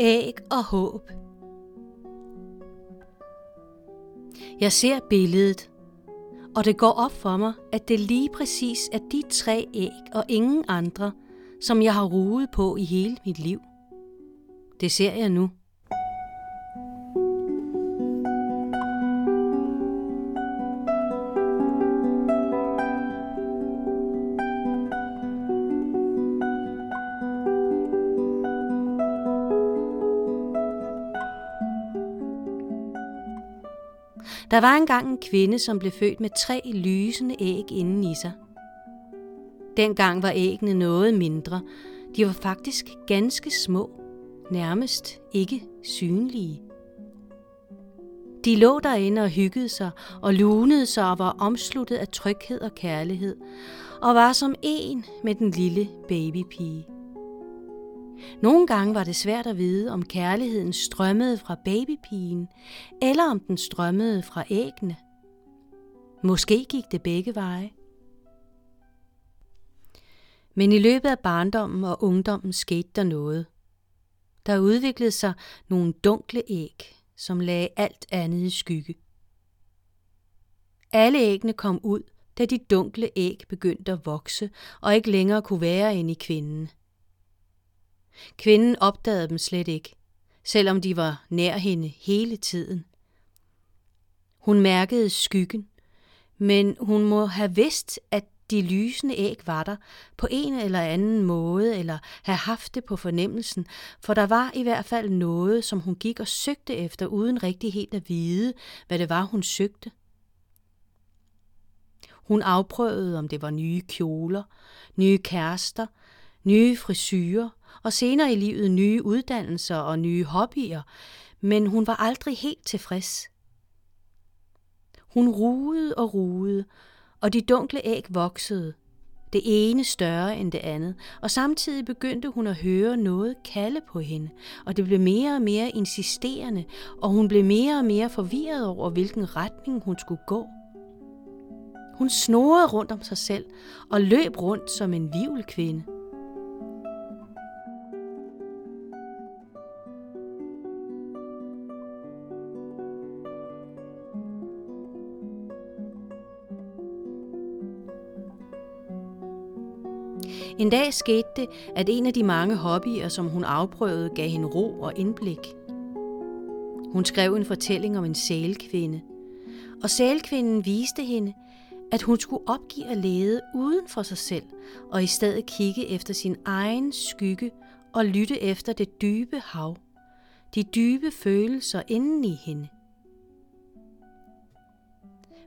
æg og håb. Jeg ser billedet, og det går op for mig, at det lige præcis er de tre æg og ingen andre, som jeg har ruet på i hele mit liv. Det ser jeg nu. Der var engang en kvinde, som blev født med tre lysende æg inden i sig. Dengang var æggene noget mindre. De var faktisk ganske små, nærmest ikke synlige. De lå derinde og hyggede sig og lunede sig og var omsluttet af tryghed og kærlighed, og var som en med den lille babypige. Nogle gange var det svært at vide, om kærligheden strømmede fra babypigen, eller om den strømmede fra æggene. Måske gik det begge veje. Men i løbet af barndommen og ungdommen skete der noget. Der udviklede sig nogle dunkle æg, som lagde alt andet i skygge. Alle æggene kom ud, da de dunkle æg begyndte at vokse og ikke længere kunne være inde i kvinden. Kvinden opdagede dem slet ikke, selvom de var nær hende hele tiden. Hun mærkede skyggen, men hun må have vidst, at de lysende æg var der på en eller anden måde, eller have haft det på fornemmelsen, for der var i hvert fald noget, som hun gik og søgte efter, uden rigtig helt at vide, hvad det var, hun søgte. Hun afprøvede, om det var nye kjoler, nye kærester, nye frisyrer, og senere i livet nye uddannelser og nye hobbyer, men hun var aldrig helt tilfreds. Hun ruede og ruede, og de dunkle æg voksede, det ene større end det andet, og samtidig begyndte hun at høre noget kalde på hende, og det blev mere og mere insisterende, og hun blev mere og mere forvirret over, hvilken retning hun skulle gå. Hun snorede rundt om sig selv og løb rundt som en kvinde. En dag skete det, at en af de mange hobbyer, som hun afprøvede, gav hende ro og indblik. Hun skrev en fortælling om en sælkvinde, og sælkvinden viste hende, at hun skulle opgive at lede uden for sig selv, og i stedet kigge efter sin egen skygge og lytte efter det dybe hav, de dybe følelser inden i hende.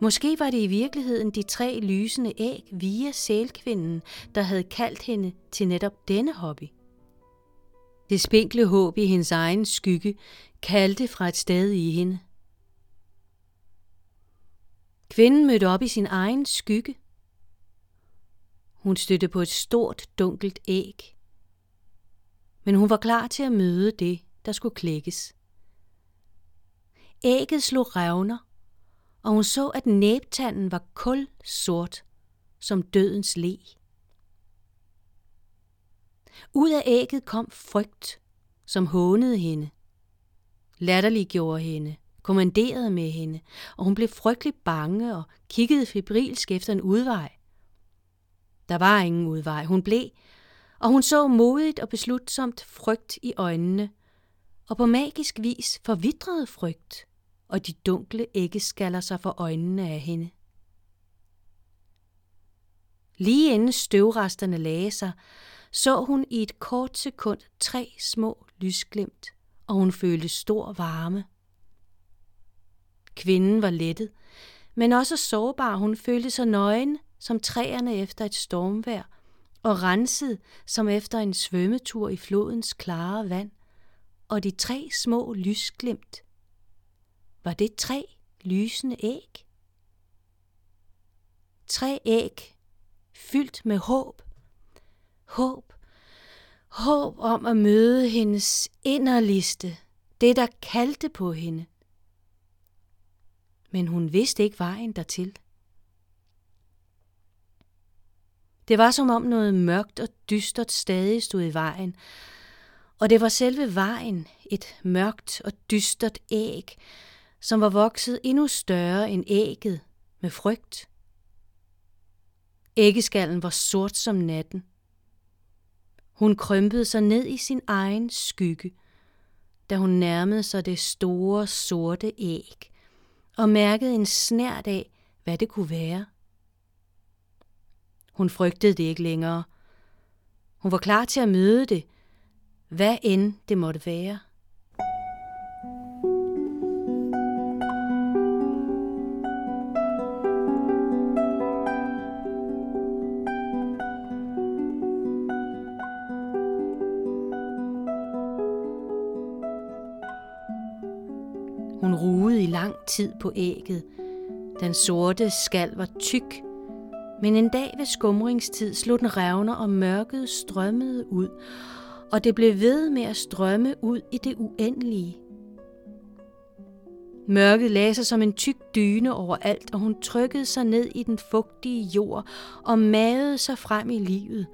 Måske var det i virkeligheden de tre lysende æg via sælkvinden, der havde kaldt hende til netop denne hobby. Det spinkle håb i hendes egen skygge kaldte fra et sted i hende. Kvinden mødte op i sin egen skygge. Hun stødte på et stort, dunkelt æg. Men hun var klar til at møde det, der skulle klækkes. Ægget slog revner, og hun så, at næbtanden var kul sort som dødens le. Ud af ægget kom frygt, som hånede hende, latterliggjorde hende, kommanderede med hende, og hun blev frygtelig bange og kiggede febrilsk efter en udvej. Der var ingen udvej. Hun blev, og hun så modigt og beslutsomt frygt i øjnene, og på magisk vis forvidrede frygt og de dunkle æggeskaller sig for øjnene af hende. Lige inden støvresterne lagde sig, så hun i et kort sekund tre små lysglimt, og hun følte stor varme. Kvinden var lettet, men også sårbar. Hun følte sig nøgen som træerne efter et stormvejr, og renset som efter en svømmetur i flodens klare vand, og de tre små lysglimt var det tre lysende æg? Tre æg fyldt med håb. Håb. Håb om at møde hendes inderligste, det der kaldte på hende. Men hun vidste ikke vejen dertil. Det var som om noget mørkt og dystert stadig stod i vejen, Og det var selve vejen, et mørkt og dystert æg, som var vokset endnu større end ægget med frygt. Æggeskallen var sort som natten. Hun krympede sig ned i sin egen skygge, da hun nærmede sig det store sorte æg og mærkede en snært af, hvad det kunne være. Hun frygtede det ikke længere. Hun var klar til at møde det, hvad end det måtte være. Tid på ægget. Den sorte skal var tyk, men en dag ved skumringstid slog den revner, og mørket strømmede ud, og det blev ved med at strømme ud i det uendelige. Mørket lagde sig som en tyk dyne over alt, og hun trykkede sig ned i den fugtige jord og mavede sig frem i livet.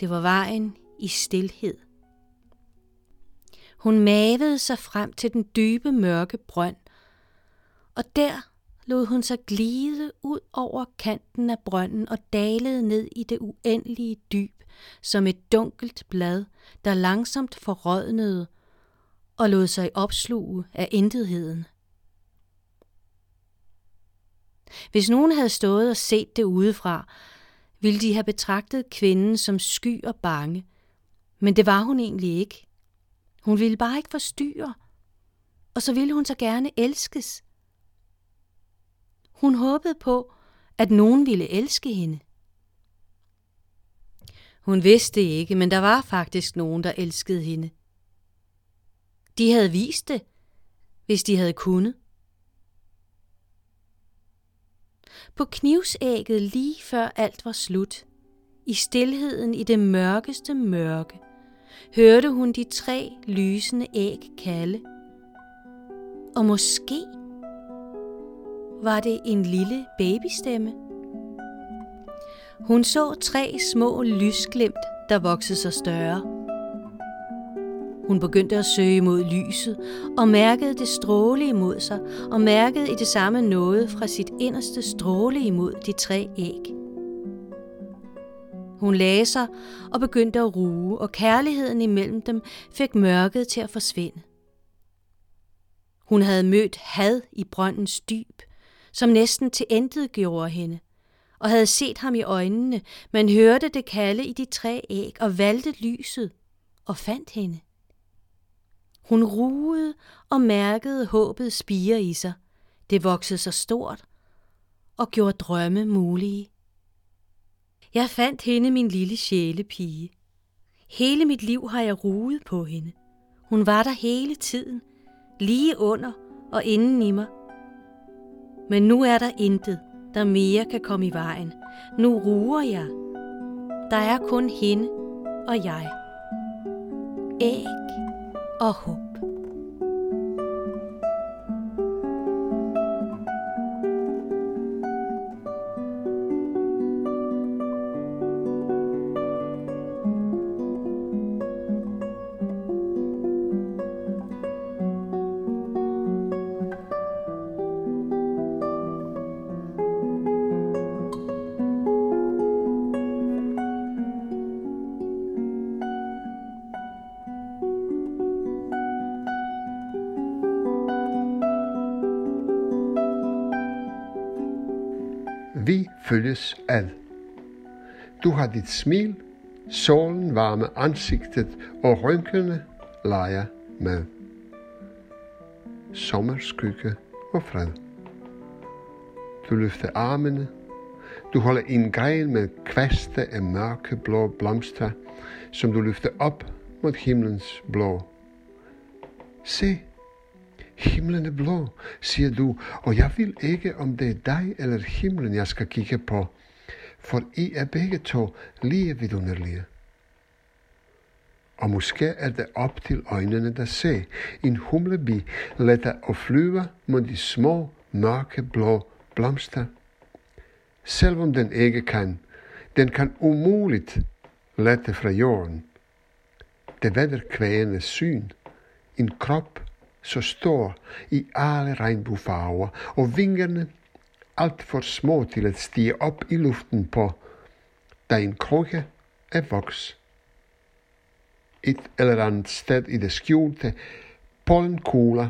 Det var vejen i stilhed. Hun mavede sig frem til den dybe mørke brønd, og der lod hun sig glide ud over kanten af brønden og dalede ned i det uendelige dyb, som et dunkelt blad, der langsomt forrådnede og lod sig opsluge af intetheden. Hvis nogen havde stået og set det udefra, ville de have betragtet kvinden som sky og bange, men det var hun egentlig ikke. Hun ville bare ikke forstyrre, og så ville hun så gerne elskes. Hun håbede på, at nogen ville elske hende. Hun vidste ikke, men der var faktisk nogen, der elskede hende. De havde vist det, hvis de havde kunnet. På knivsægget lige før alt var slut, i stilheden i det mørkeste mørke, hørte hun de tre lysende æg kalde. Og måske var det en lille babystemme. Hun så tre små lysglimt, der voksede sig større. Hun begyndte at søge mod lyset og mærkede det stråle imod sig og mærkede i det samme noget fra sit inderste stråle imod de tre æg. Hun lagde sig og begyndte at ruge, og kærligheden imellem dem fik mørket til at forsvinde. Hun havde mødt had i brøndens dyb, som næsten til entet gjorde hende, og havde set ham i øjnene, men hørte det kalde i de tre æg og valgte lyset og fandt hende. Hun ruede og mærkede håbet spire i sig. Det voksede så stort og gjorde drømme mulige. Jeg fandt hende, min lille sjælepige. Hele mit liv har jeg ruet på hende. Hun var der hele tiden, lige under og inden i mig. Men nu er der intet, der mere kan komme i vejen. Nu ruer jeg. Der er kun hende og jeg. Æg og håb. Vi følges ad. Du har dit smil, solen varme ansigtet og rynkene leger med. Sommerskygge og fred. Du løfter armene. Du holder en gren med kvaste af mørkeblå blomster, som du løfter op mod himlens blå. Se, Himlen er blå, siger du, og jeg vil ikke, om det er dig eller himlen, jeg skal kigge på, for I er begge to lige vidunderlige. Og måske er det op til øjnene, der ser en humlebi letter og flyver mod de små, mørke blå blomster. Selvom den ikke kan, den kan umuligt lette fra jorden. det vederkvægende syn. En krop så stor i alle regnbuefarver, og vingerne alt for små til at stige op i luften på, da en krukke er voks. Et eller andet sted i det skjulte, pollenkugler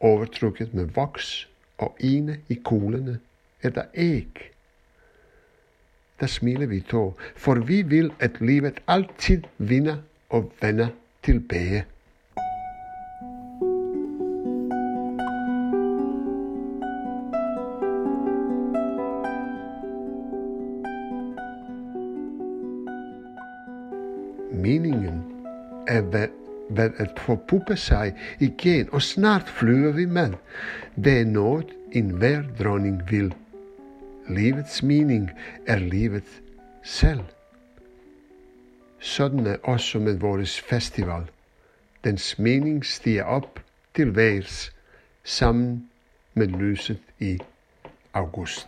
overtrukket med voks, og ene i kuglerne er der æg. Der smiler vi to, for vi vil, at livet altid vinder og vender tilbage. Ved at forpuppe sig igen, og snart flyver vi med. Det er noget, en hver dronning vil. Livets mening er livet selv. Sådan er også med vores festival. Dens mening stiger op til værs sammen med lyset i august.